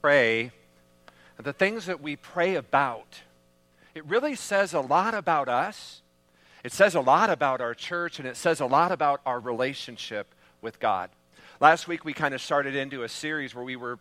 pray, the things that we pray about, it really says a lot about us. It says a lot about our church, and it says a lot about our relationship with God. Last week, we kind of started into a series where we were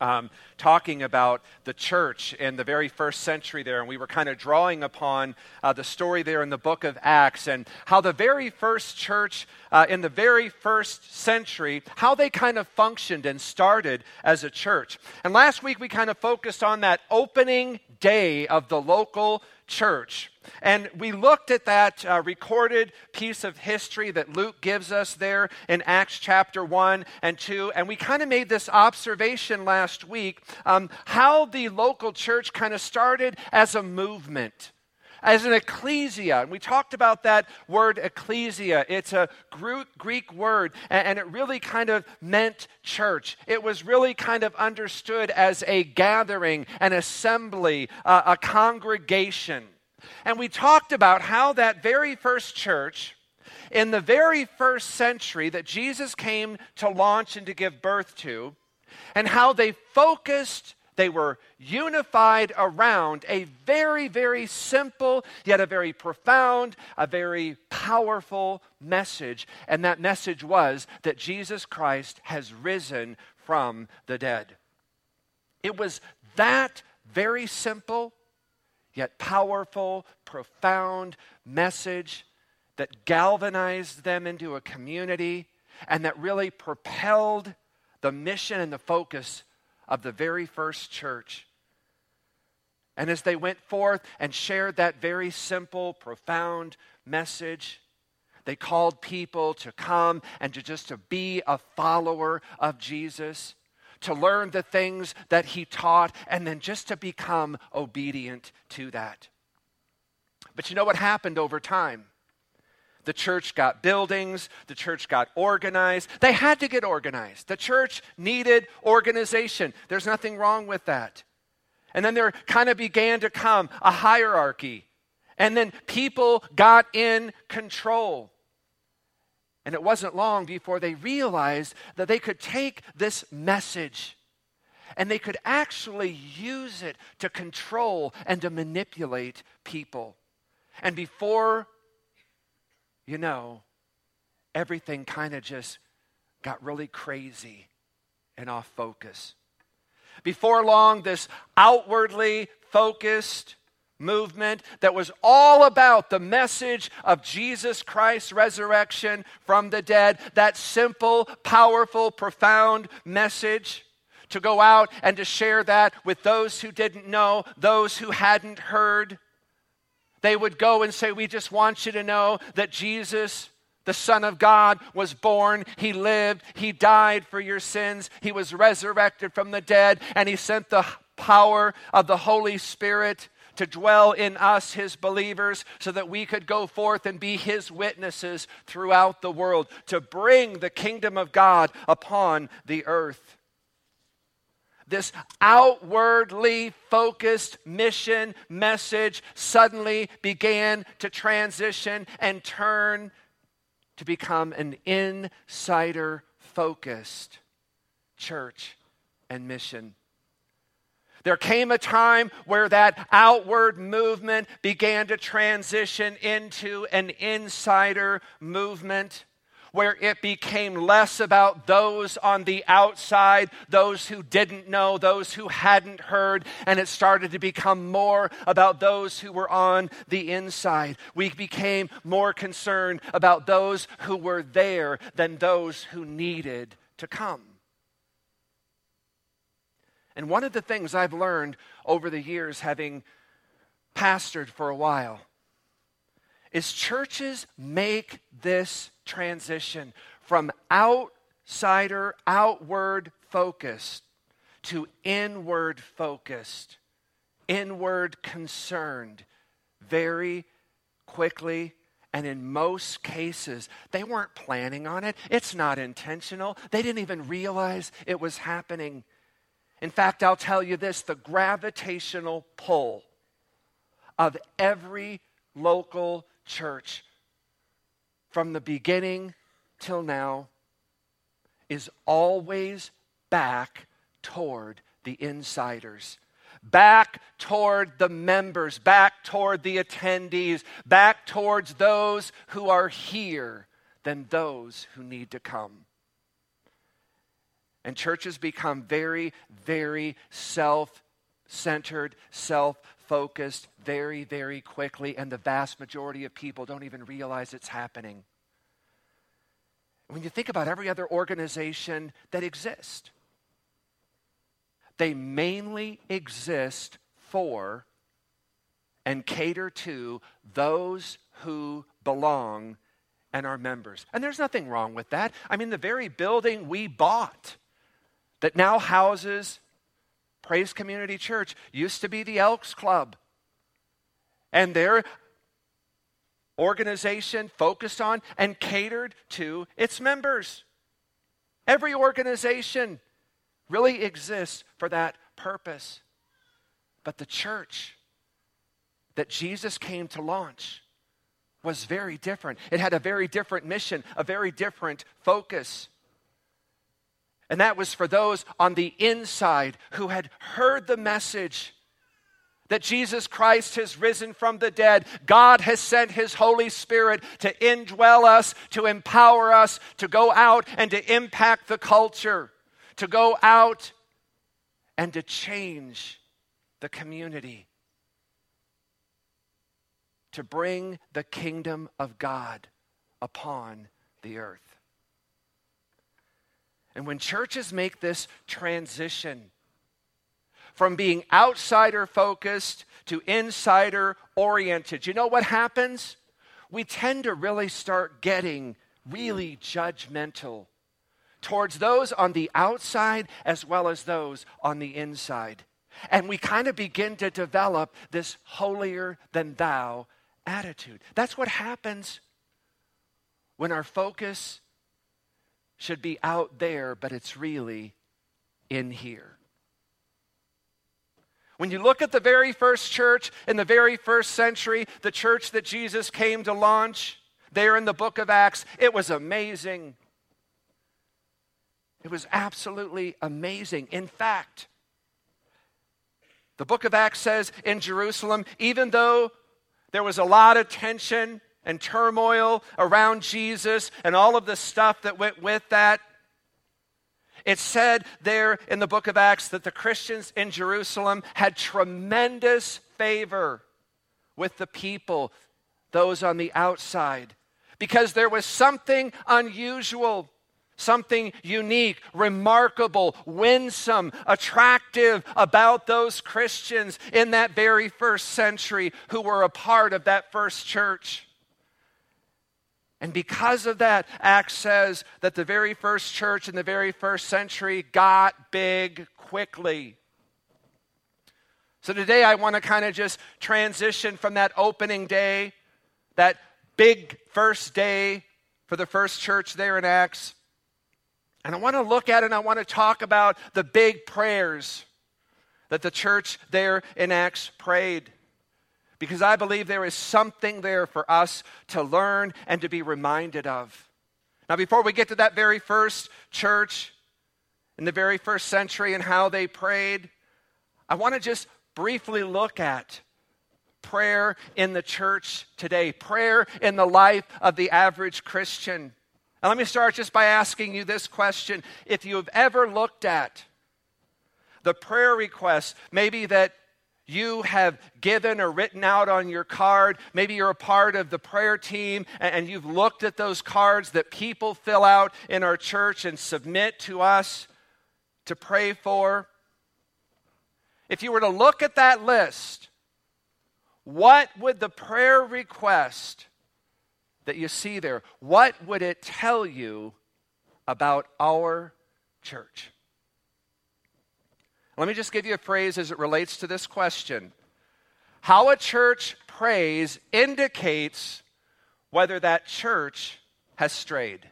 um, talking about the church in the very first century there, and we were kind of drawing upon uh, the story there in the book of Acts and how the very first church uh, in the very first century, how they kind of functioned and started as a church. And last week we kind of focused on that opening day of the local church. And we looked at that uh, recorded piece of history that Luke gives us there in Acts chapter 1 and 2. And we kind of made this observation last week um, how the local church kind of started as a movement as an ecclesia. And we talked about that word ecclesia. It's a Greek word, and it really kind of meant church. It was really kind of understood as a gathering, an assembly, a congregation. And we talked about how that very first church, in the very first century that Jesus came to launch and to give birth to, and how they focused they were unified around a very, very simple, yet a very profound, a very powerful message. And that message was that Jesus Christ has risen from the dead. It was that very simple, yet powerful, profound message that galvanized them into a community and that really propelled the mission and the focus of the very first church. And as they went forth and shared that very simple, profound message, they called people to come and to just to be a follower of Jesus, to learn the things that he taught, and then just to become obedient to that. But you know what happened over time? The church got buildings, the church got organized. They had to get organized. The church needed organization. There's nothing wrong with that. And then there kind of began to come a hierarchy. And then people got in control. And it wasn't long before they realized that they could take this message and they could actually use it to control and to manipulate people. And before you know, everything kind of just got really crazy and off focus. Before long, this outwardly focused movement that was all about the message of Jesus Christ's resurrection from the dead, that simple, powerful, profound message to go out and to share that with those who didn't know, those who hadn't heard. They would go and say, We just want you to know that Jesus, the Son of God, was born. He lived. He died for your sins. He was resurrected from the dead. And He sent the power of the Holy Spirit to dwell in us, His believers, so that we could go forth and be His witnesses throughout the world to bring the kingdom of God upon the earth this outwardly focused mission message suddenly began to transition and turn to become an insider focused church and mission. There came a time where that outward movement began to transition into an insider movement where it became less about those on the outside, those who didn't know, those who hadn't heard, and it started to become more about those who were on the inside. We became more concerned about those who were there than those who needed to come. And one of the things I've learned over the years, having pastored for a while, is churches make this transition from outsider, outward focused to inward focused, inward concerned very quickly. And in most cases, they weren't planning on it. It's not intentional. They didn't even realize it was happening. In fact, I'll tell you this the gravitational pull of every local church from the beginning till now is always back toward the insiders, back toward the members, back toward the attendees, back towards those who are here than those who need to come. And churches become very, very self centered, self focused very, very quickly, and the vast majority of people don't even realize it's happening. When you think about every other organization that exists, they mainly exist for and cater to those who belong and are members. And there's nothing wrong with that. I mean, the very building we bought that now houses Praise Community Church used to be the Elks Club. And their organization focused on and catered to its members. Every organization really exists for that purpose. But the church that Jesus came to launch was very different. It had a very different mission, a very different focus. And that was for those on the inside who had heard the message that Jesus Christ has risen from the dead. God has sent His Holy Spirit to indwell us, to empower us, to go out and to impact the culture, to go out and to change the community, to bring the kingdom of God upon the earth. And when churches make this transition from being outsider focused to insider oriented, you know what happens? We tend to really start getting really judgmental towards those on the outside as well as those on the inside. And we kind of begin to develop this holier than thou attitude. That's what happens when our focus should be out there, but it's really in here. When you look at the very first church in the very first century, the church that Jesus came to launch, there in the book of Acts, it was amazing. It was absolutely amazing. In fact, the book of Acts says in Jerusalem, even though there was a lot of tension and turmoil around Jesus and all of the stuff that went with that. It said there in the book of Acts that the Christians in Jerusalem had tremendous favor with the people, those on the outside, because there was something unusual, something unique, remarkable, winsome, attractive about those Christians in that very first century who were a part of that first church. And because of that, Acts says that the very first church in the very first century got big quickly. So today I want to kind of just transition from that opening day, that big first day for the first church there in Acts. And I want to look at it and I want to talk about the big prayers that the church there in Acts prayed because I believe there is something there for us to learn and to be reminded of. Now, before we get to that very first church in the very first century and how they prayed, I want to just briefly look at prayer in the church today, prayer in the life of the average Christian. Now, let me start just by asking you this question. If you have ever looked at the prayer requests, maybe that you have given or written out on your card. Maybe you're a part of the prayer team and you've looked at those cards that people fill out in our church and submit to us to pray for. If you were to look at that list, what would the prayer request that you see there, what would it tell you about our church? Let me just give you a phrase as it relates to this question. How a church prays indicates whether that church has strayed.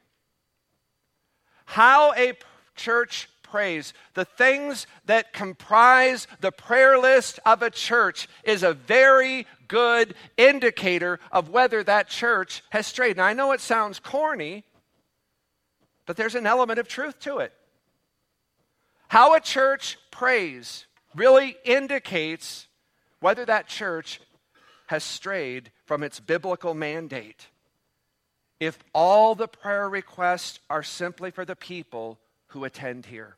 How a church prays, the things that comprise the prayer list of a church, is a very good indicator of whether that church has strayed. Now, I know it sounds corny, but there's an element of truth to it. How a church prays really indicates whether that church has strayed from its biblical mandate. If all the prayer requests are simply for the people who attend here.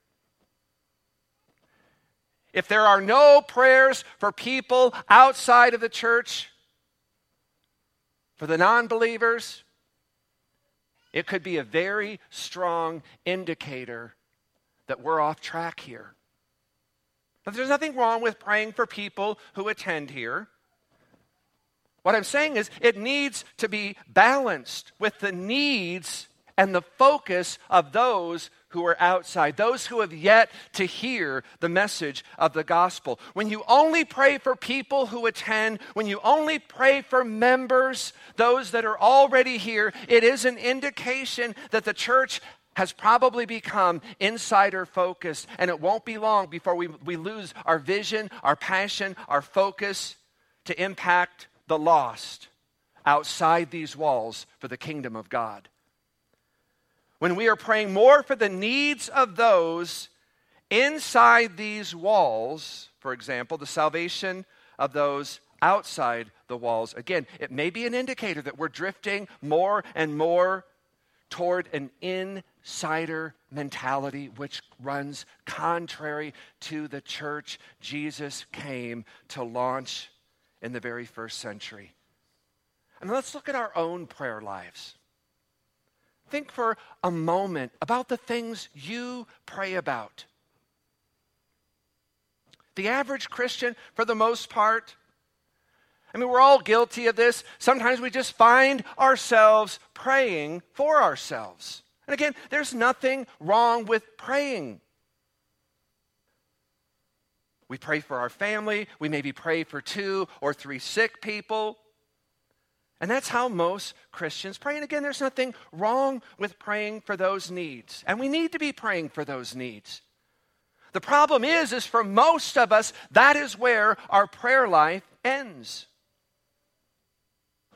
If there are no prayers for people outside of the church, for the non believers, it could be a very strong indicator that we're off track here. But there's nothing wrong with praying for people who attend here. What I'm saying is, it needs to be balanced with the needs and the focus of those who are outside, those who have yet to hear the message of the gospel. When you only pray for people who attend, when you only pray for members, those that are already here, it is an indication that the church has probably become insider focused, and it won't be long before we, we lose our vision, our passion, our focus to impact the lost outside these walls for the kingdom of God. When we are praying more for the needs of those inside these walls, for example, the salvation of those outside the walls, again, it may be an indicator that we're drifting more and more toward an insider mentality which runs contrary to the church Jesus came to launch in the very first century. And let's look at our own prayer lives. Think for a moment about the things you pray about. The average Christian, for the most part, I mean, we're all guilty of this. Sometimes we just find ourselves praying for ourselves. And again, there's nothing wrong with praying. We pray for our family. We maybe pray for two or three sick people. And that's how most Christians pray. And again, there's nothing wrong with praying for those needs. And we need to be praying for those needs. The problem is, is for most of us, that is where our prayer life ends.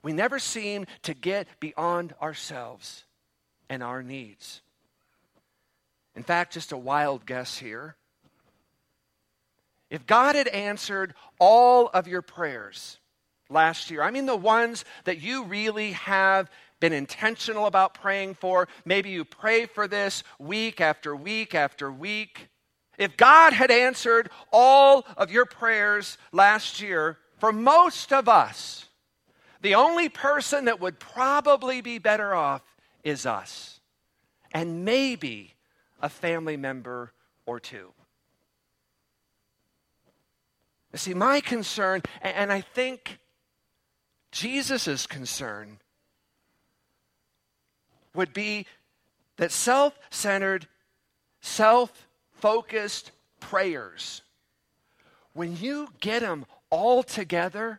We never seem to get beyond ourselves and our needs. In fact, just a wild guess here. If God had answered all of your prayers, last year. I mean, the ones that you really have been intentional about praying for. Maybe you pray for this week after week after week. If God had answered all of your prayers last year, for most of us, the only person that would probably be better off is us, and maybe a family member or two. See, my concern, and I think Jesus' concern would be that self centered, self focused prayers, when you get them all together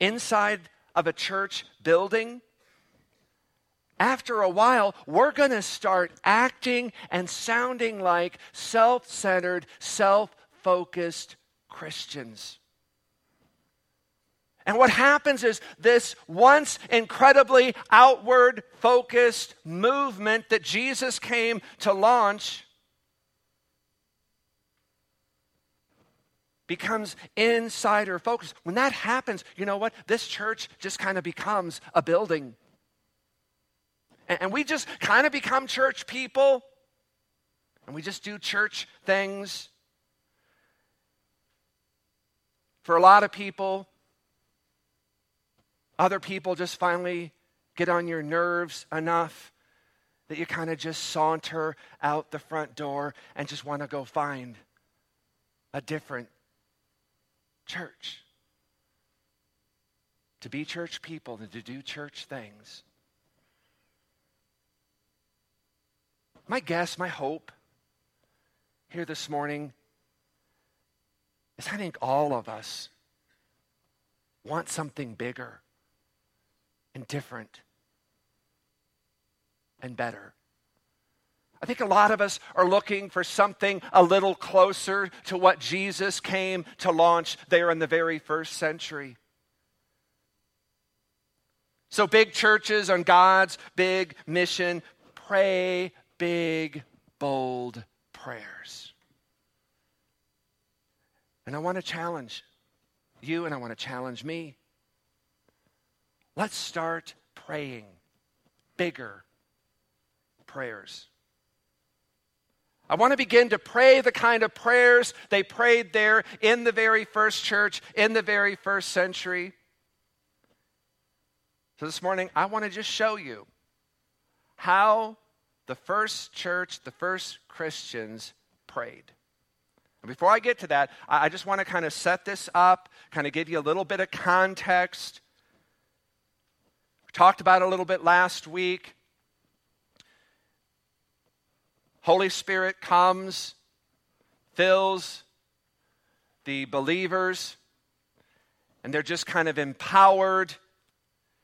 inside of a church building, after a while, we're going to start acting and sounding like self centered, self focused Christians. And what happens is this once incredibly outward focused movement that Jesus came to launch becomes insider focused. When that happens, you know what? This church just kind of becomes a building. And we just kind of become church people. And we just do church things. For a lot of people, other people just finally get on your nerves enough that you kind of just saunter out the front door and just want to go find a different church. To be church people and to do church things. My guess, my hope here this morning is I think all of us want something bigger and different and better. I think a lot of us are looking for something a little closer to what Jesus came to launch there in the very first century. So, big churches on God's big mission pray big, bold prayers. And I want to challenge you and I want to challenge me. Let's start praying bigger prayers. I want to begin to pray the kind of prayers they prayed there in the very first church, in the very first century. So this morning, I want to just show you how the first church, the first Christians prayed. And before I get to that, I just want to kind of set this up, kind of give you a little bit of context. We talked about it a little bit last week. Holy Spirit comes, fills the believers, and they're just kind of empowered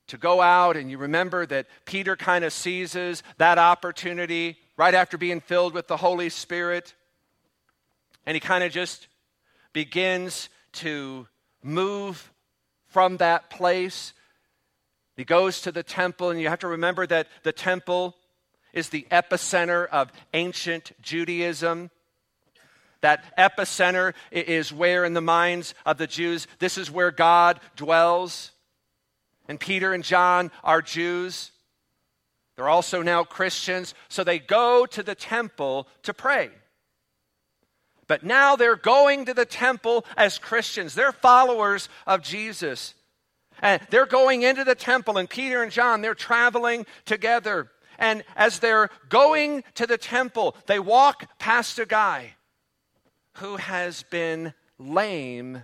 to go out. And you remember that Peter kind of seizes that opportunity right after being filled with the Holy Spirit. And he kind of just begins to move from that place. He goes to the temple, and you have to remember that the temple is the epicenter of ancient Judaism. That epicenter is where, in the minds of the Jews, this is where God dwells. And Peter and John are Jews. They're also now Christians. So they go to the temple to pray. But now they're going to the temple as Christians. They're followers of Jesus. And they're going into the temple, and Peter and John, they're traveling together. And as they're going to the temple, they walk past a guy who has been lame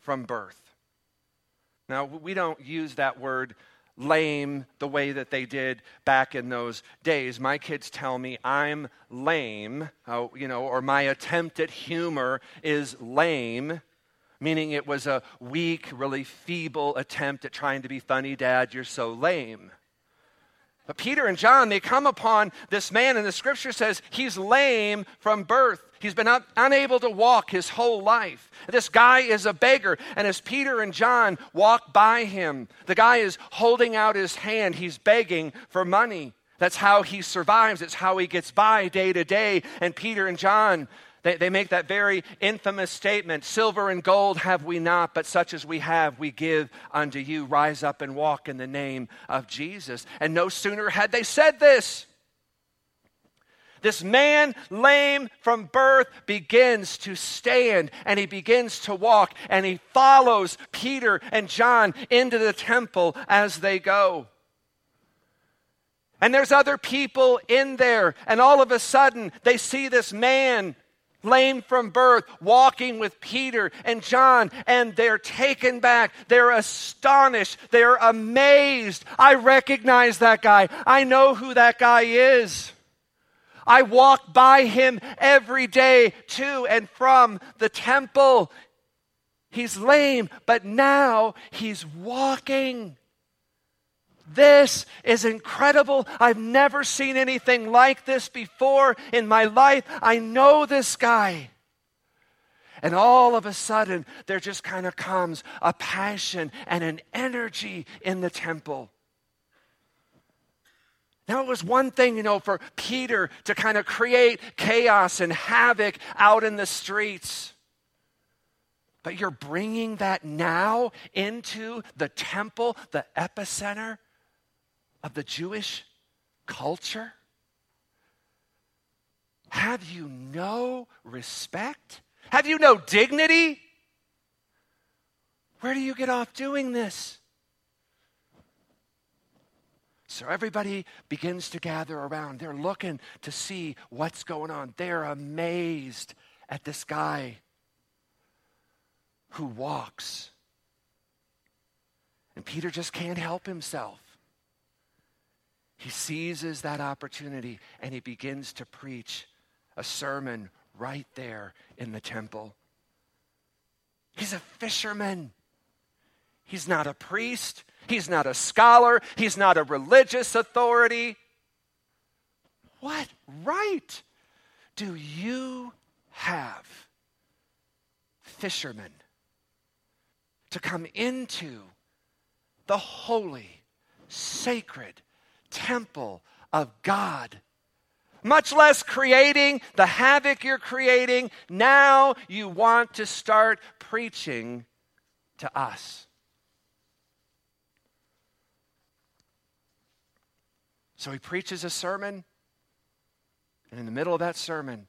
from birth. Now, we don't use that word lame the way that they did back in those days. My kids tell me I'm lame, uh, you know, or my attempt at humor is lame, meaning it was a weak, really feeble attempt at trying to be funny, Dad, you're so lame. But Peter and John, they come upon this man, and the scripture says he's lame from birth. He's been un- unable to walk his whole life. This guy is a beggar. And as Peter and John walk by him, the guy is holding out his hand. He's begging for money. That's how he survives, it's how he gets by day to day. And Peter and John, they, they make that very infamous statement Silver and gold have we not, but such as we have, we give unto you. Rise up and walk in the name of Jesus. And no sooner had they said this. This man, lame from birth, begins to stand and he begins to walk and he follows Peter and John into the temple as they go. And there's other people in there, and all of a sudden they see this man lame from birth, walking with Peter and John, and they're taken back. They're astonished. They're amazed. I recognize that guy. I know who that guy is. I walk by him every day to and from the temple. He's lame, but now he's walking. This is incredible. I've never seen anything like this before in my life. I know this guy. And all of a sudden, there just kind of comes a passion and an energy in the temple. Now, it was one thing, you know, for Peter to kind of create chaos and havoc out in the streets. But you're bringing that now into the temple, the epicenter of the Jewish culture? Have you no respect? Have you no dignity? Where do you get off doing this? So everybody begins to gather around. They're looking to see what's going on. They're amazed at this guy who walks. And Peter just can't help himself. He seizes that opportunity and he begins to preach a sermon right there in the temple. He's a fisherman. He's not a priest. He's not a scholar. He's not a religious authority. What right do you have, fishermen, to come into the holy, sacred, temple of God, much less creating the havoc you're creating. Now you want to start preaching to us. So he preaches a sermon, and in the middle of that sermon,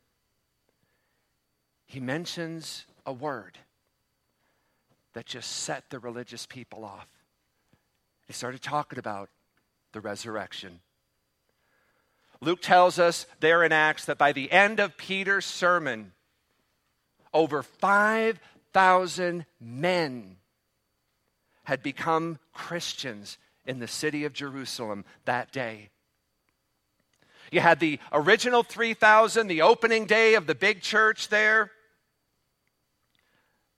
he mentions a word that just set the religious people off. He started talking about the resurrection. Luke tells us there in Acts that by the end of Peter's sermon, over 5,000 men had become Christians in the city of Jerusalem that day. You had the original 3,000, the opening day of the big church there.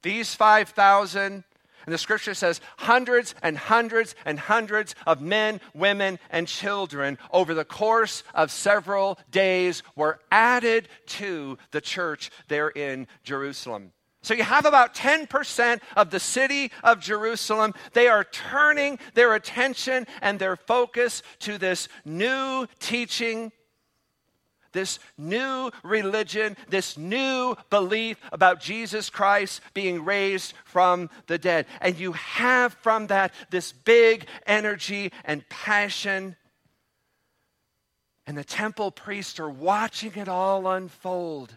These 5,000, and the scripture says hundreds and hundreds and hundreds of men, women, and children over the course of several days were added to the church there in Jerusalem. So you have about 10% of the city of Jerusalem. They are turning their attention and their focus to this new teaching this new religion, this new belief about Jesus Christ being raised from the dead. And you have from that this big energy and passion. And the temple priests are watching it all unfold.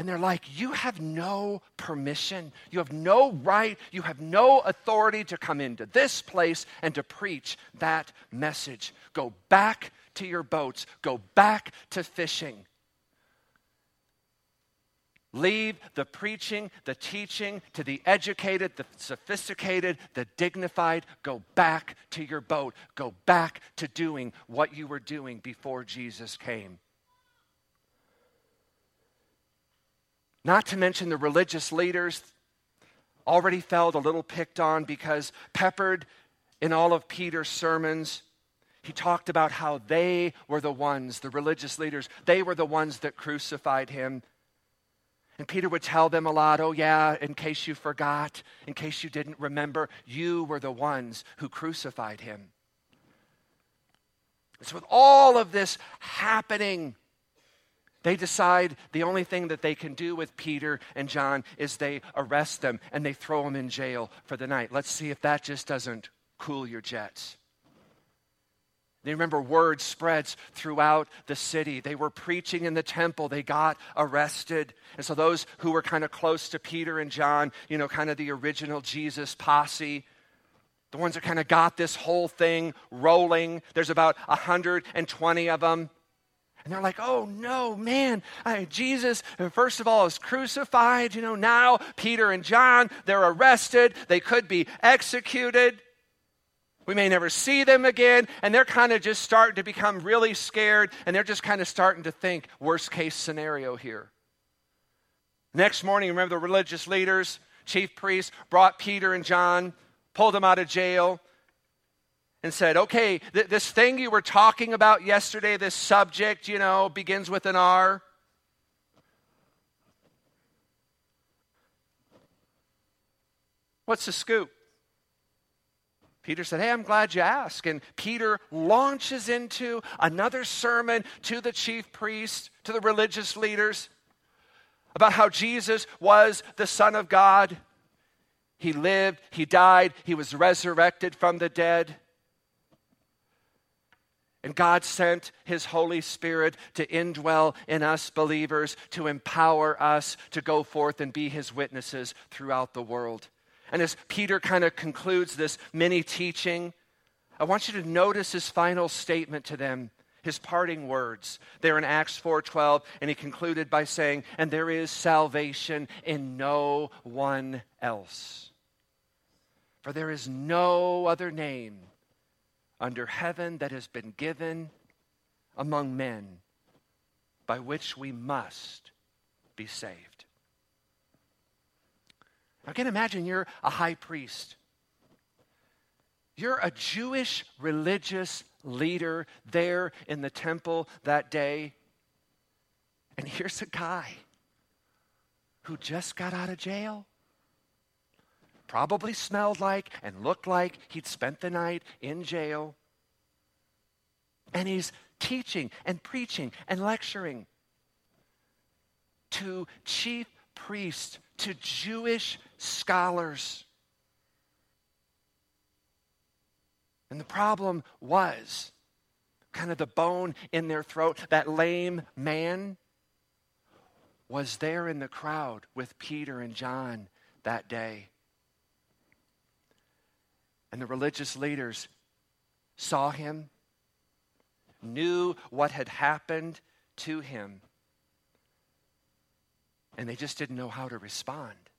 And they're like, You have no permission. You have no right. You have no authority to come into this place and to preach that message. Go back to your boats, go back to fishing. Leave the preaching, the teaching to the educated, the sophisticated, the dignified. Go back to your boat. Go back to doing what you were doing before Jesus came. Not to mention the religious leaders already felt a little picked on because peppered in all of Peter's sermons he talked about how they were the ones, the religious leaders, they were the ones that crucified him. And Peter would tell them a lot, oh, yeah, in case you forgot, in case you didn't remember, you were the ones who crucified him. So, with all of this happening, they decide the only thing that they can do with Peter and John is they arrest them and they throw them in jail for the night. Let's see if that just doesn't cool your jets. They remember word spreads throughout the city. They were preaching in the temple. They got arrested. And so those who were kind of close to Peter and John, you know, kind of the original Jesus posse, the ones that kind of got this whole thing rolling, there's about 120 of them. And they're like, oh no, man, I, Jesus, first of all, is crucified. You know, now Peter and John, they're arrested. They could be executed. We may never see them again. And they're kind of just starting to become really scared. And they're just kind of starting to think worst case scenario here. Next morning, remember the religious leaders, chief priests, brought Peter and John, pulled them out of jail, and said, Okay, th- this thing you were talking about yesterday, this subject, you know, begins with an R. What's the scoop? Peter said, Hey, I'm glad you asked. And Peter launches into another sermon to the chief priests, to the religious leaders, about how Jesus was the Son of God. He lived, he died, he was resurrected from the dead. And God sent His Holy Spirit to indwell in us believers, to empower us to go forth and be His witnesses throughout the world. And as Peter kind of concludes this mini teaching, I want you to notice his final statement to them, his parting words. There in Acts 4:12, and he concluded by saying, "And there is salvation in no one else. For there is no other name under heaven that has been given among men by which we must be saved." I can imagine you're a high priest. You're a Jewish religious leader there in the temple that day. And here's a guy who just got out of jail. Probably smelled like and looked like he'd spent the night in jail. And he's teaching and preaching and lecturing to chief priests, to Jewish scholars. And the problem was kind of the bone in their throat. That lame man was there in the crowd with Peter and John that day. And the religious leaders saw him, knew what had happened to him, and they just didn't know how to respond.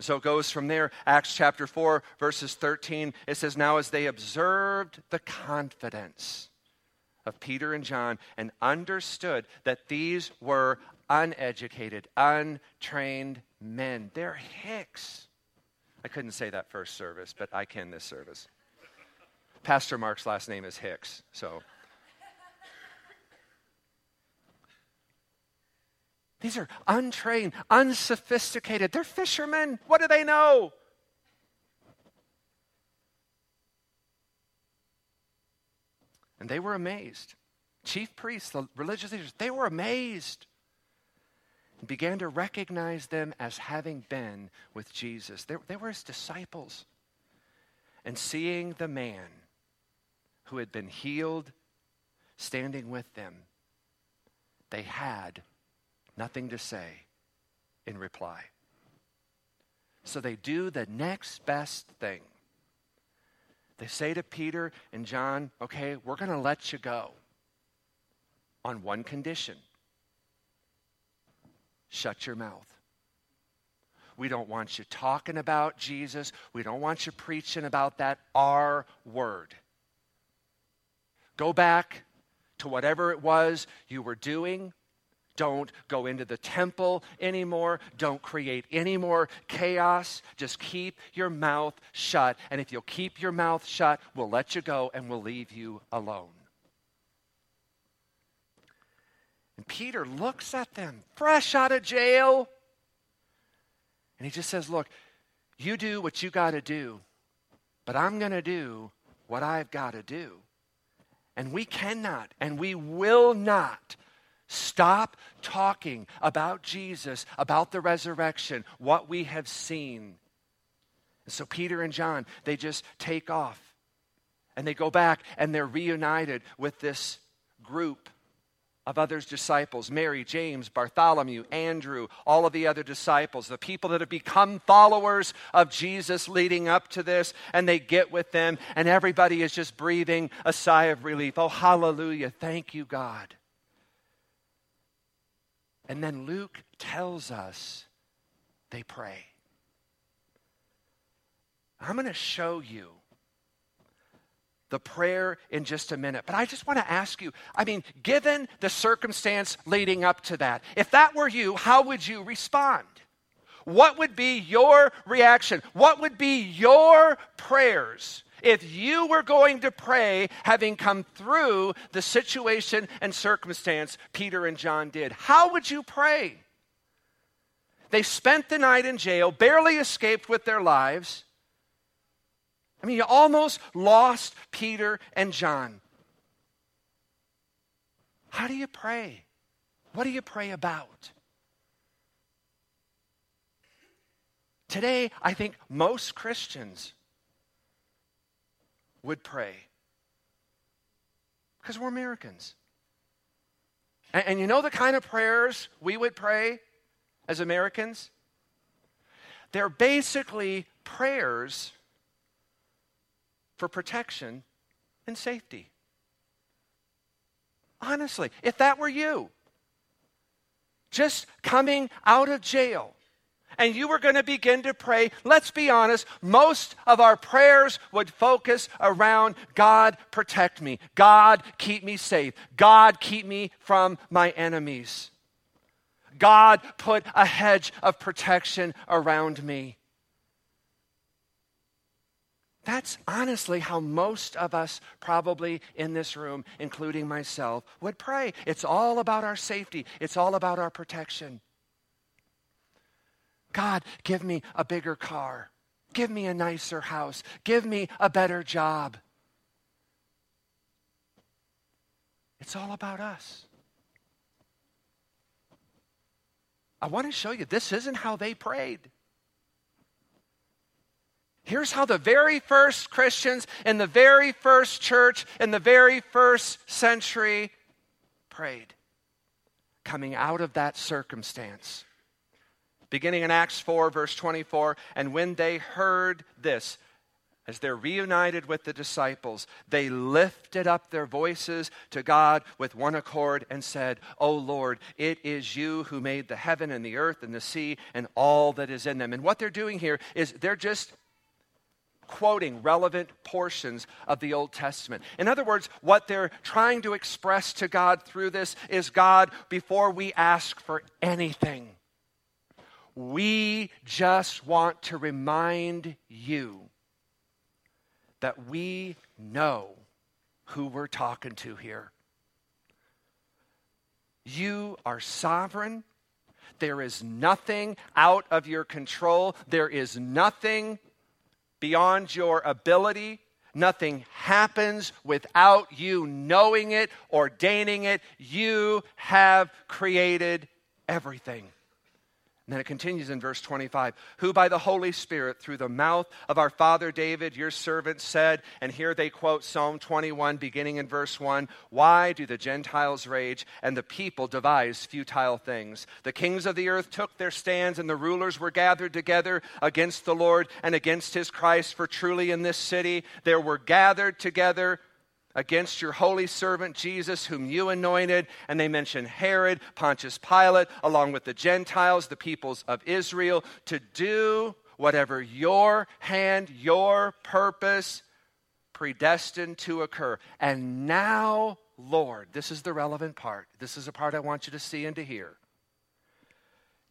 So it goes from there. Acts chapter 4, verses 13. It says, Now as they observed the confidence of Peter and John and understood that these were uneducated, untrained men, they're hicks. I couldn't say that first service, but I can this service. Pastor Mark's last name is Hicks, so. These are untrained, unsophisticated. They're fishermen. What do they know? And they were amazed. Chief priests, the religious leaders, they were amazed and began to recognize them as having been with Jesus. They, they were his disciples. And seeing the man who had been healed standing with them, they had nothing to say in reply. So they do the next best thing. They say to Peter and John, okay, we're going to let you go on one condition shut your mouth. We don't want you talking about Jesus. We don't want you preaching about that R word. Go back to whatever it was you were doing don't go into the temple anymore. Don't create any more chaos. Just keep your mouth shut. And if you'll keep your mouth shut, we'll let you go and we'll leave you alone. And Peter looks at them, fresh out of jail. And he just says, Look, you do what you got to do, but I'm going to do what I've got to do. And we cannot and we will not Stop talking about Jesus, about the resurrection, what we have seen. And so Peter and John, they just take off and they go back and they're reunited with this group of others disciples Mary, James, Bartholomew, Andrew, all of the other disciples, the people that have become followers of Jesus leading up to this, and they get with them, and everybody is just breathing a sigh of relief. Oh, hallelujah. Thank you, God. And then Luke tells us they pray. I'm going to show you the prayer in just a minute. But I just want to ask you I mean, given the circumstance leading up to that, if that were you, how would you respond? What would be your reaction? What would be your prayers if you were going to pray, having come through the situation and circumstance Peter and John did, how would you pray? They spent the night in jail, barely escaped with their lives. I mean, you almost lost Peter and John. How do you pray? What do you pray about? Today, I think most Christians would pray. Because we're Americans. And, and, you know the kind of prayers we would pray as Americans? They're basically prayers for protection and safety. Honestly, if that were you, just coming out of jail, and you were going to begin to pray, let's be honest, most of our prayers would focus around God, protect me. God, keep me safe. God, keep me from my enemies. God, put a hedge of protection around me. That's honestly how most of us, probably in this room, including myself, would pray. It's all about our safety, it's all about our protection. God, give me a bigger car. Give me a nicer house. Give me a better job. It's all about us. I want to show you this isn't how they prayed. Here's how the very first Christians in the very first church in the very first century prayed, coming out of that circumstance. Beginning in Acts 4, verse 24, and when they heard this, as they're reunited with the disciples, they lifted up their voices to God with one accord and said, O Lord, it is you who made the heaven and the earth and the sea and all that is in them. And what they're doing here is they're just quoting relevant portions of the Old Testament. In other words, what they're trying to express to God through this is God, before we ask for anything, we just want to remind you that we know who we're talking to here. You are sovereign. There is nothing out of your control. There is nothing beyond your ability. Nothing happens without you knowing it, ordaining it. You have created everything. And then it continues in verse 25 Who by the Holy Spirit, through the mouth of our father David, your servant, said, and here they quote Psalm 21, beginning in verse 1 Why do the Gentiles rage and the people devise futile things? The kings of the earth took their stands, and the rulers were gathered together against the Lord and against his Christ. For truly in this city there were gathered together against your holy servant Jesus, whom you anointed. And they mention Herod, Pontius Pilate, along with the Gentiles, the peoples of Israel, to do whatever your hand, your purpose predestined to occur. And now, Lord, this is the relevant part. This is a part I want you to see and to hear.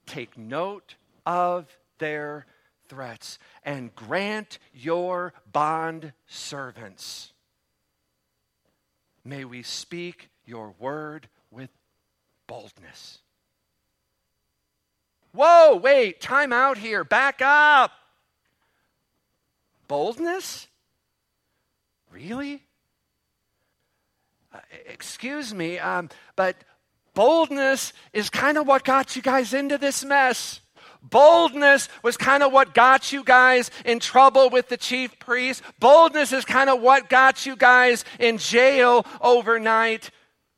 Take note of their threats and grant your bond servants May we speak your word with boldness. Whoa, wait, time out here. Back up. Boldness? Really? Uh, excuse me, um, but boldness is kind of what got you guys into this mess. Boldness was kind of what got you guys in trouble with the chief priest. Boldness is kind of what got you guys in jail overnight.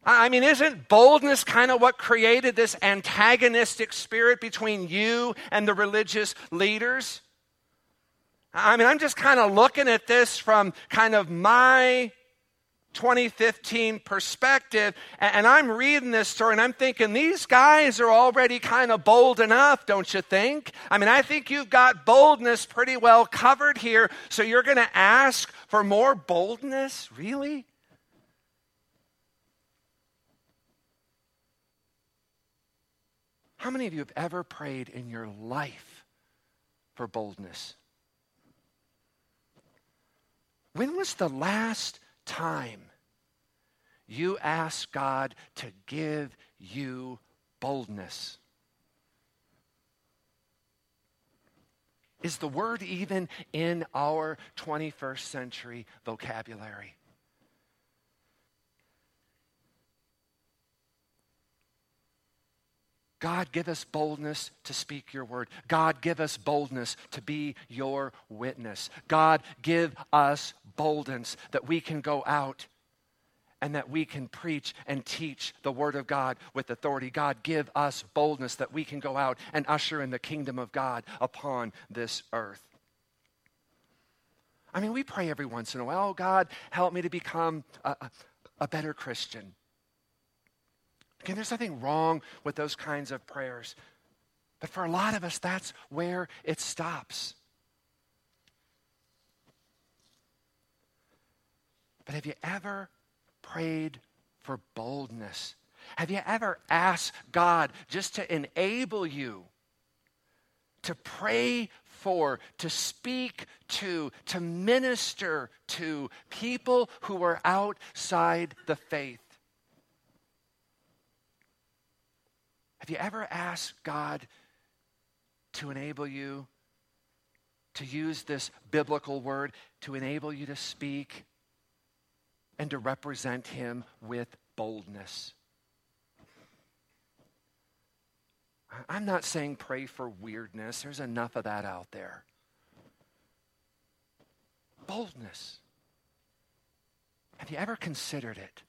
I mean, isn't boldness kind of what created this antagonistic spirit between you and the religious leaders? I mean, I'm just kind of looking at this from kind of my 2015 perspective. And I'm reading this story and I'm thinking, these guys are already kind of bold enough, don't you think? I mean, I think you've got boldness pretty well covered here. So you're going to ask for more boldness? Really? How many of you have ever prayed in your life for boldness? When was the last time you ask God to give you boldness. Is the word even in our 21st century vocabulary? God, give us boldness to speak your word. God, give us boldness to be your witness. God, give us boldness that we can go out and that we can preach and teach the Word of God with authority. God, give us boldness that we can go out and usher in the kingdom of God upon this earth. I mean, we pray every once in a while, oh, God, help me to become a, a, better Christian. Again, there's nothing wrong with those kinds of prayers. But for a lot of us, that's where it stops. But have you ever prayed for boldness? Have you ever asked God just to enable you to pray for, to speak to, to minister to people who are outside the faith? Have you ever asked God to enable you to use this biblical word to enable you to speak and to represent Him with boldness. I'm not saying pray for weirdness, there's enough of that out there. Boldness. Have you ever considered it?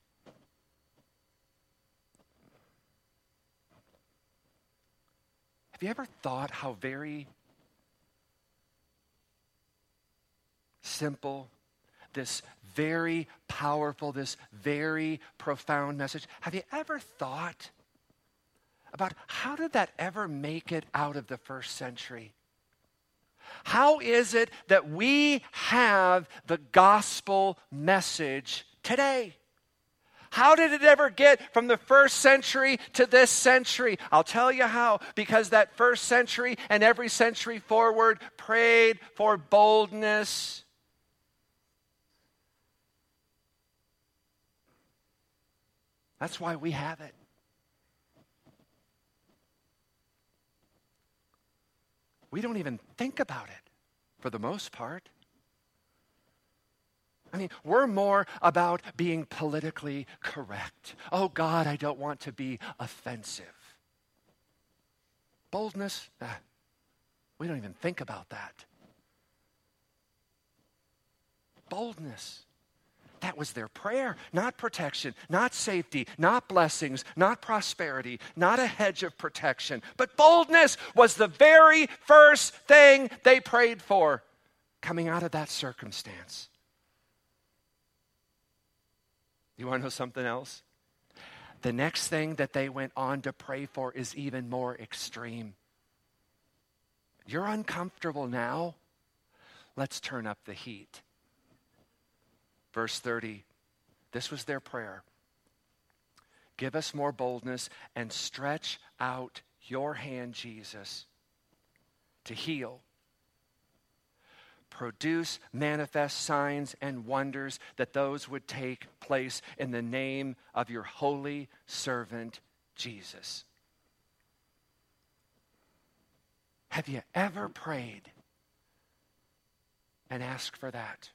Have you ever thought how very simple, this very powerful, this very profound message? Have you ever thought about how did that ever make it out of the first century? How is it that we have the gospel message today? How did it ever get from the first century to this century? I'll tell you how. Because that first century and every century forward prayed for boldness. That's why we have it. We don't even think about it for the most part. I mean, we're more about being politically correct. Oh, God, I don't want to be offensive. Boldness, ah, we don't even think about that. Boldness. That was their prayer, not protection, not safety, not blessings, not prosperity, not a hedge of protection, but boldness was the very first thing they prayed for coming out of that circumstance. You want to know something else? The next thing that they went on to pray for is even more extreme. You're uncomfortable now. Let's turn up the heat. Verse 30, this was their prayer. Give us more boldness and stretch out your hand, Jesus, to heal produce manifest signs and wonders, that those would take place in the name of your holy servant, Jesus. Have you ever prayed and asked for that?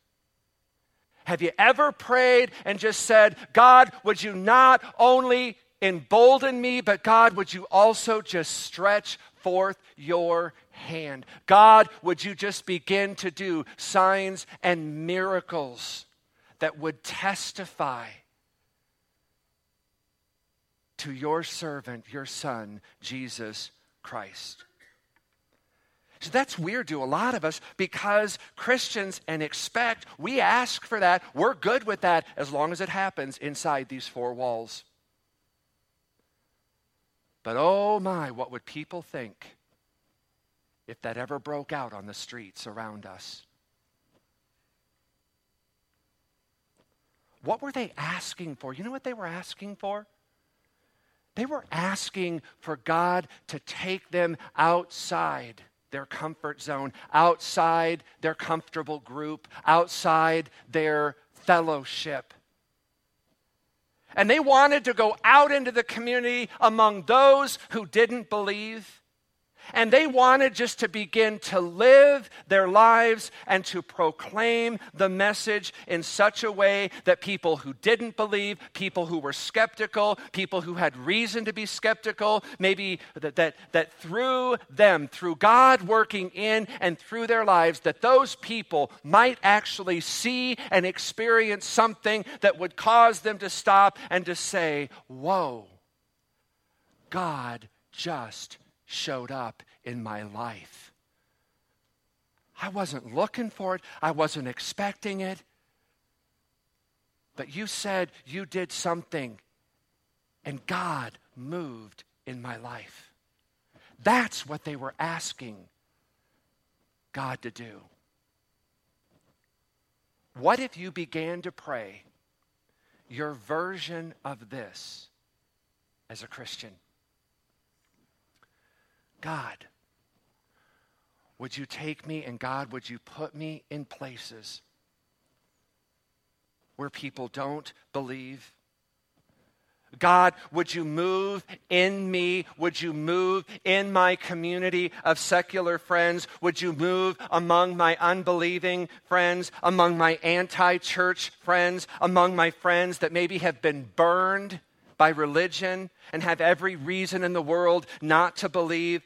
Have you ever prayed and just said, God, would you not only embolden me, but God, would you also just stretch forth your hand. God, would you just begin to do signs and miracles that would testify to your servant, your son, Jesus Christ? So that's weird to a lot of us because Christians and expect, we ask for that. We're good with that as long as it happens inside these four walls. But oh my, what would people think if that ever broke out on the streets around us. What were they asking for? You know what they were asking for? They were asking for God to take them outside their comfort zone, outside their comfortable group, outside their fellowship. And they wanted to go out into the community among those who didn't believe and they wanted just to begin to live their lives and to proclaim the message in such a way that people who didn't believe, people who were skeptical, people who had reason to be skeptical, maybe that, that, that through them, through God working in and through their lives, that those people might actually see and experience something that would cause them to stop and to say, Whoa, God just showed up in my life. I wasn't looking for it, I wasn't expecting it. But you said you did something, and God moved in my life. That's what they were asking God to do. What if you began to pray your version of this as a Christian? God, would you take me and God, would you put me in places where people don't believe? God, would you move in me? Would you move in my community of secular friends? Would you move among my unbelieving friends, among my anti church friends, among my friends that maybe have been burned by religion and have every reason in the world not to believe?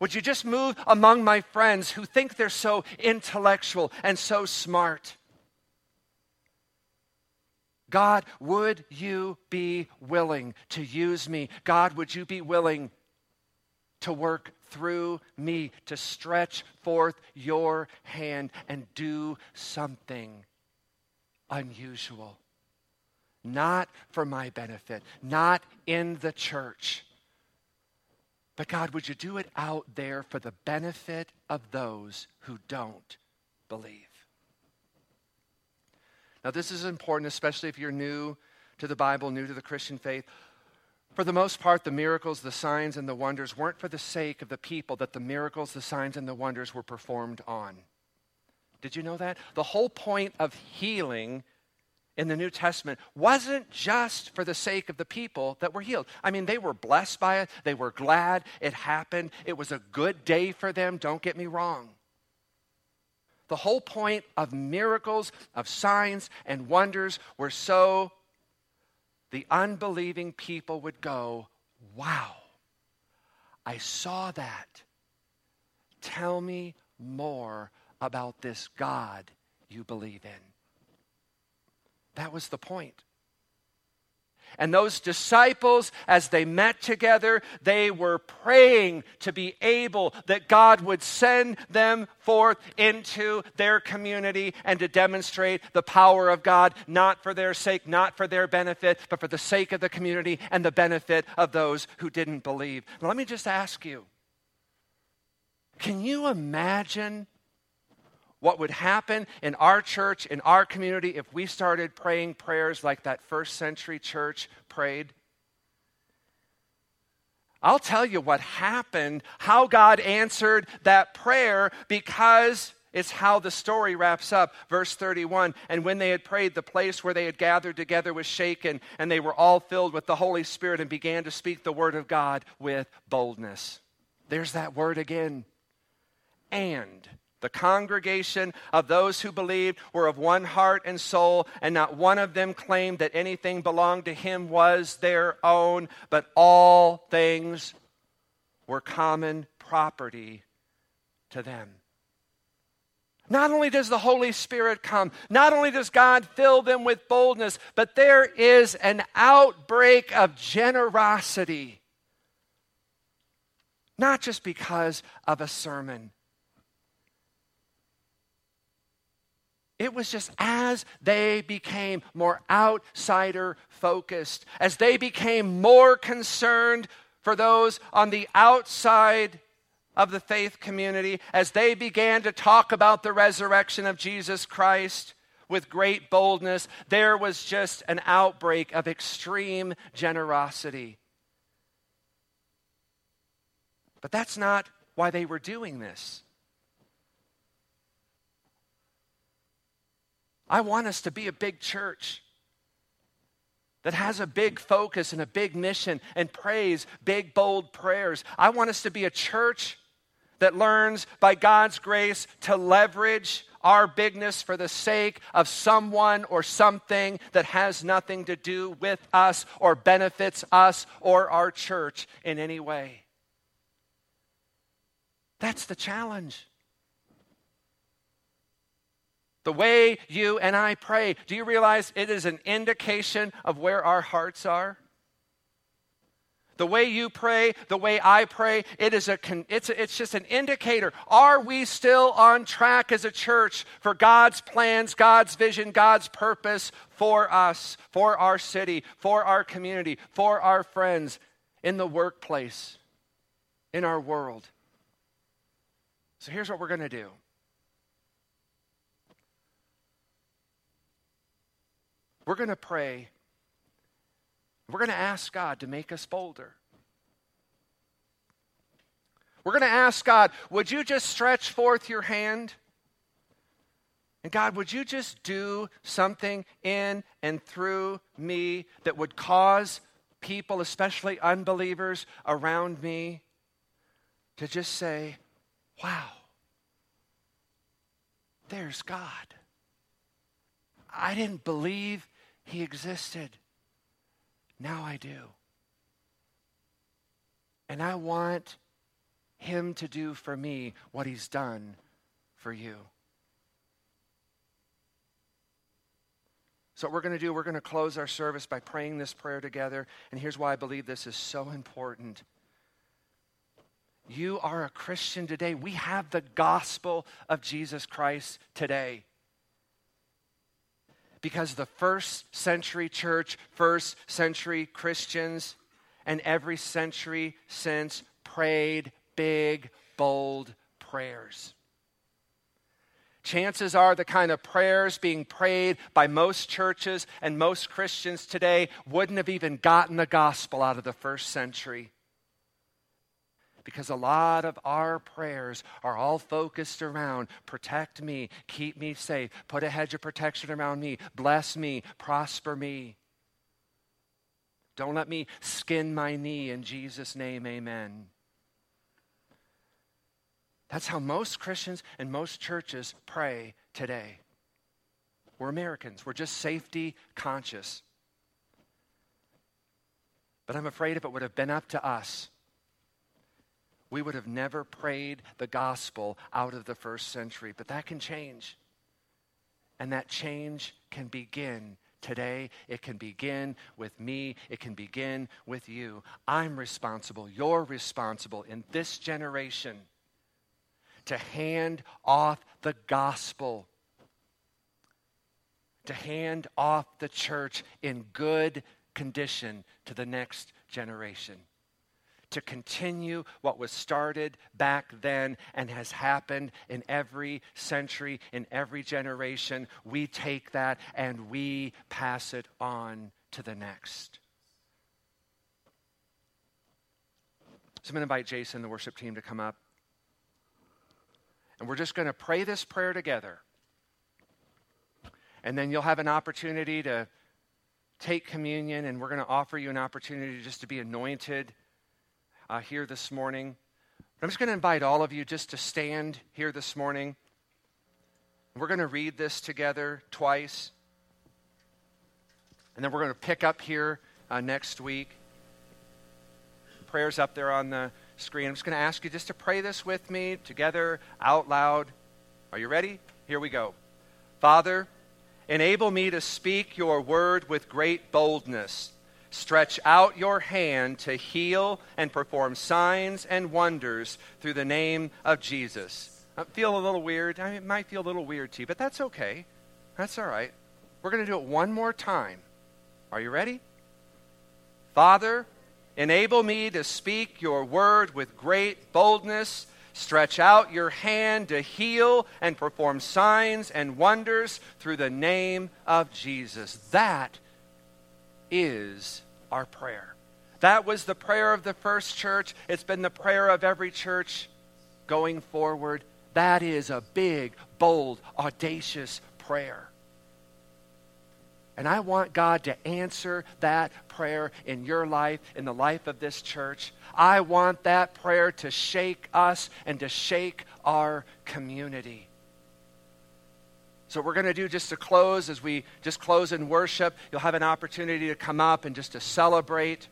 Would you just move among my friends who think they're so intellectual and so smart? God, would you be willing to use me? God, would you be willing to work through me, to stretch forth your hand and do something unusual? Not for my benefit, not in the church. But God, would you do it out there for the benefit of those who don't believe? Now, this is important, especially if you're new to the Bible, new to the Christian faith. For the most part, the miracles, the signs, and the wonders weren't for the sake of the people that the miracles, the signs, and the wonders were performed on. Did you know that? The whole point of healing in the New Testament wasn't just for the sake of the people that were healed. I mean, they were blessed by it, they were glad it happened. It was a good day for them, don't get me wrong. The whole point of miracles, of signs and wonders were so the unbelieving people would go, Wow, I saw that. Tell me more about this God you believe in. That was the point. And those disciples, as they met together, they were praying to be able that God would send them forth into their community and to demonstrate the power of God, not for their sake, not for their benefit, but for the sake of the community and the benefit of those who didn't believe. Let me just ask you can you imagine what would happen in our church, in our community, if we started praying prayers like that first century church prayed? I'll tell you what happened, how God answered that prayer, because it's how the story wraps up. Verse 31 And when they had prayed, the place where they had gathered together was shaken, and they were all filled with the Holy Spirit and began to speak the word of God with boldness. There's that word again. And the congregation of those who believed were of one heart and soul, and not one of them claimed that anything belonged to him was their own, but all things were common property to them. Not only does the Holy Spirit come, not only does God fill them with boldness, but there is an outbreak of generosity. Not just because of a sermon It was just as they became more outsider focused, as they became more concerned for those on the outside of the faith community, as they began to talk about the resurrection of Jesus Christ with great boldness, there was just an outbreak of extreme generosity. But that's not why they were doing this. I want us to be a big church that has a big focus and a big mission and prays big, bold prayers. I want us to be a church that learns by God's grace to leverage our bigness for the sake of someone or something that has nothing to do with us or benefits us or our church in any way. That's the challenge. The way you and I pray, do you realize it is an indication of where our hearts are? The way you pray, the way I pray, it is a, it's, a, it's just an indicator. Are we still on track as a church for God's plans, God's vision, God's purpose for us, for our city, for our community, for our friends, in the workplace, in our world? So here's what we're going to do. We're going to pray. We're going to ask God to make us bolder. We're going to ask God, would you just stretch forth your hand? And God, would you just do something in and through me that would cause people, especially unbelievers around me, to just say, wow, there's God. I didn't believe he existed. Now I do. And I want him to do for me what he's done for you. So, what we're going to do, we're going to close our service by praying this prayer together. And here's why I believe this is so important. You are a Christian today. We have the gospel of Jesus Christ today. Because the first century church, first century Christians, and every century since prayed big, bold prayers. Chances are the kind of prayers being prayed by most churches and most Christians today wouldn't have even gotten the gospel out of the first century. Because a lot of our prayers are all focused around protect me, keep me safe, put a hedge of protection around me, bless me, prosper me. Don't let me skin my knee in Jesus' name, amen. That's how most Christians and most churches pray today. We're Americans, we're just safety conscious. But I'm afraid if it would have been up to us, we would have never prayed the gospel out of the first century. But that can change. And that change can begin today. It can begin with me. It can begin with you. I'm responsible. You're responsible in this generation to hand off the gospel, to hand off the church in good condition to the next generation. To continue what was started back then and has happened in every century, in every generation, we take that and we pass it on to the next. So I'm going to invite Jason, the worship team, to come up. And we're just going to pray this prayer together. And then you'll have an opportunity to take communion, and we're going to offer you an opportunity just to be anointed uh, here this morning. But I'm just going to invite all of you just to stand here this morning. We're going to read this together twice. And then we're going to pick up here uh, next week. Prayers up there on the screen. I'm just going to ask you just to pray this with me together out loud. Are you ready? Here we go. Father, enable me to speak your word with great boldness. Stretch out your hand to heal and perform signs and wonders through the name of Jesus. I feel a little weird. I mean, it might feel a little weird to you, but that's okay. That's all right. We're going to do it one more time. Are you ready? Father, Enable me to speak your word with great boldness. Stretch out your hand to heal and perform signs and wonders through the name of Jesus. That is our prayer. That was the prayer of the first church. It's been the prayer of every church going forward. That is a big, bold, audacious prayer. And I want God to answer that prayer in your life, in the life of this church. I want that prayer to shake us and to shake our community. So, we're going to do just to close, as we just close in worship, you'll have an opportunity to come up and just to celebrate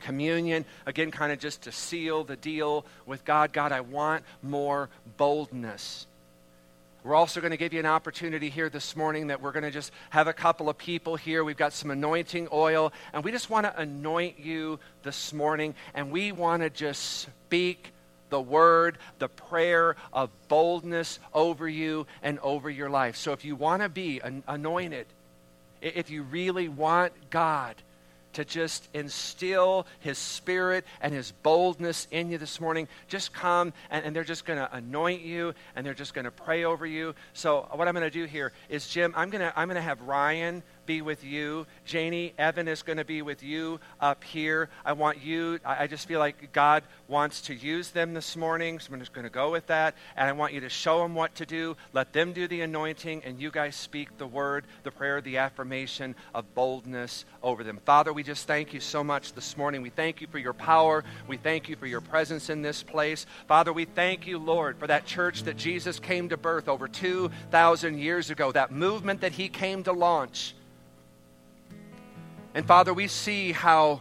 communion. Again, kind of just to seal the deal with God. God, I want more boldness. We're also going to give you an opportunity here this morning that we're going to just have a couple of people here. We've got some anointing oil, and we just want to anoint you this morning, and we want to just speak the word, the prayer of boldness over you and over your life. So if you want to be anointed, if you really want God to just instill his spirit and his boldness in you this morning. Just come and, and they're just going to anoint you and they're just going to pray over you. So, what I'm going to do here is, Jim, I'm going to I'm going to have Ryan be with you. Janie, Evan is going to be with you up here. I want you, I, just feel like God wants to use them this morning, so I'm just going to go with that. And I want you to show them what to do. Let them do the anointing, and you guys speak the word, the prayer, the affirmation of boldness over them. Father, we just thank you so much this morning. We thank you for your power. We thank you for your presence in this place. Father, we thank you, Lord, for that church that Jesus came to birth over 2,000 years ago, that movement that he came to launch. And Father, we see how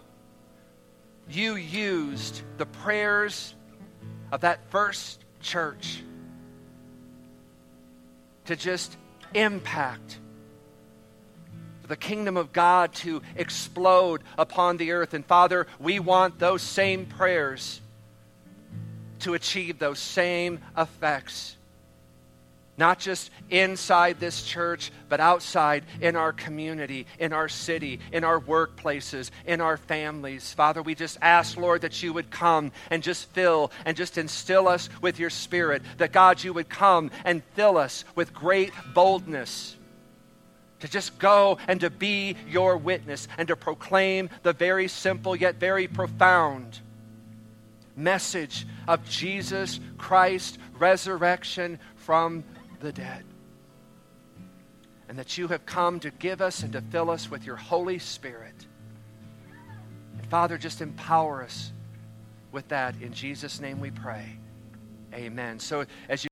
you used the prayers of that first church to just impact the kingdom of God to explode upon the earth. And Father, we want those same prayers to achieve those same effects not just inside this church, but outside in our community, in our city, in our workplaces, in our families. Father, we just ask, Lord, that you would come and just fill and just instill us with your spirit. That, God, you would come and fill us with great boldness to just go and to be your witness and to proclaim the very simple yet very profound message of Jesus Christ, resurrection from the dead. And that you have come to give us and to fill us with your Holy Spirit. And Father, just empower us with that. In Jesus' name we pray. Amen. So as you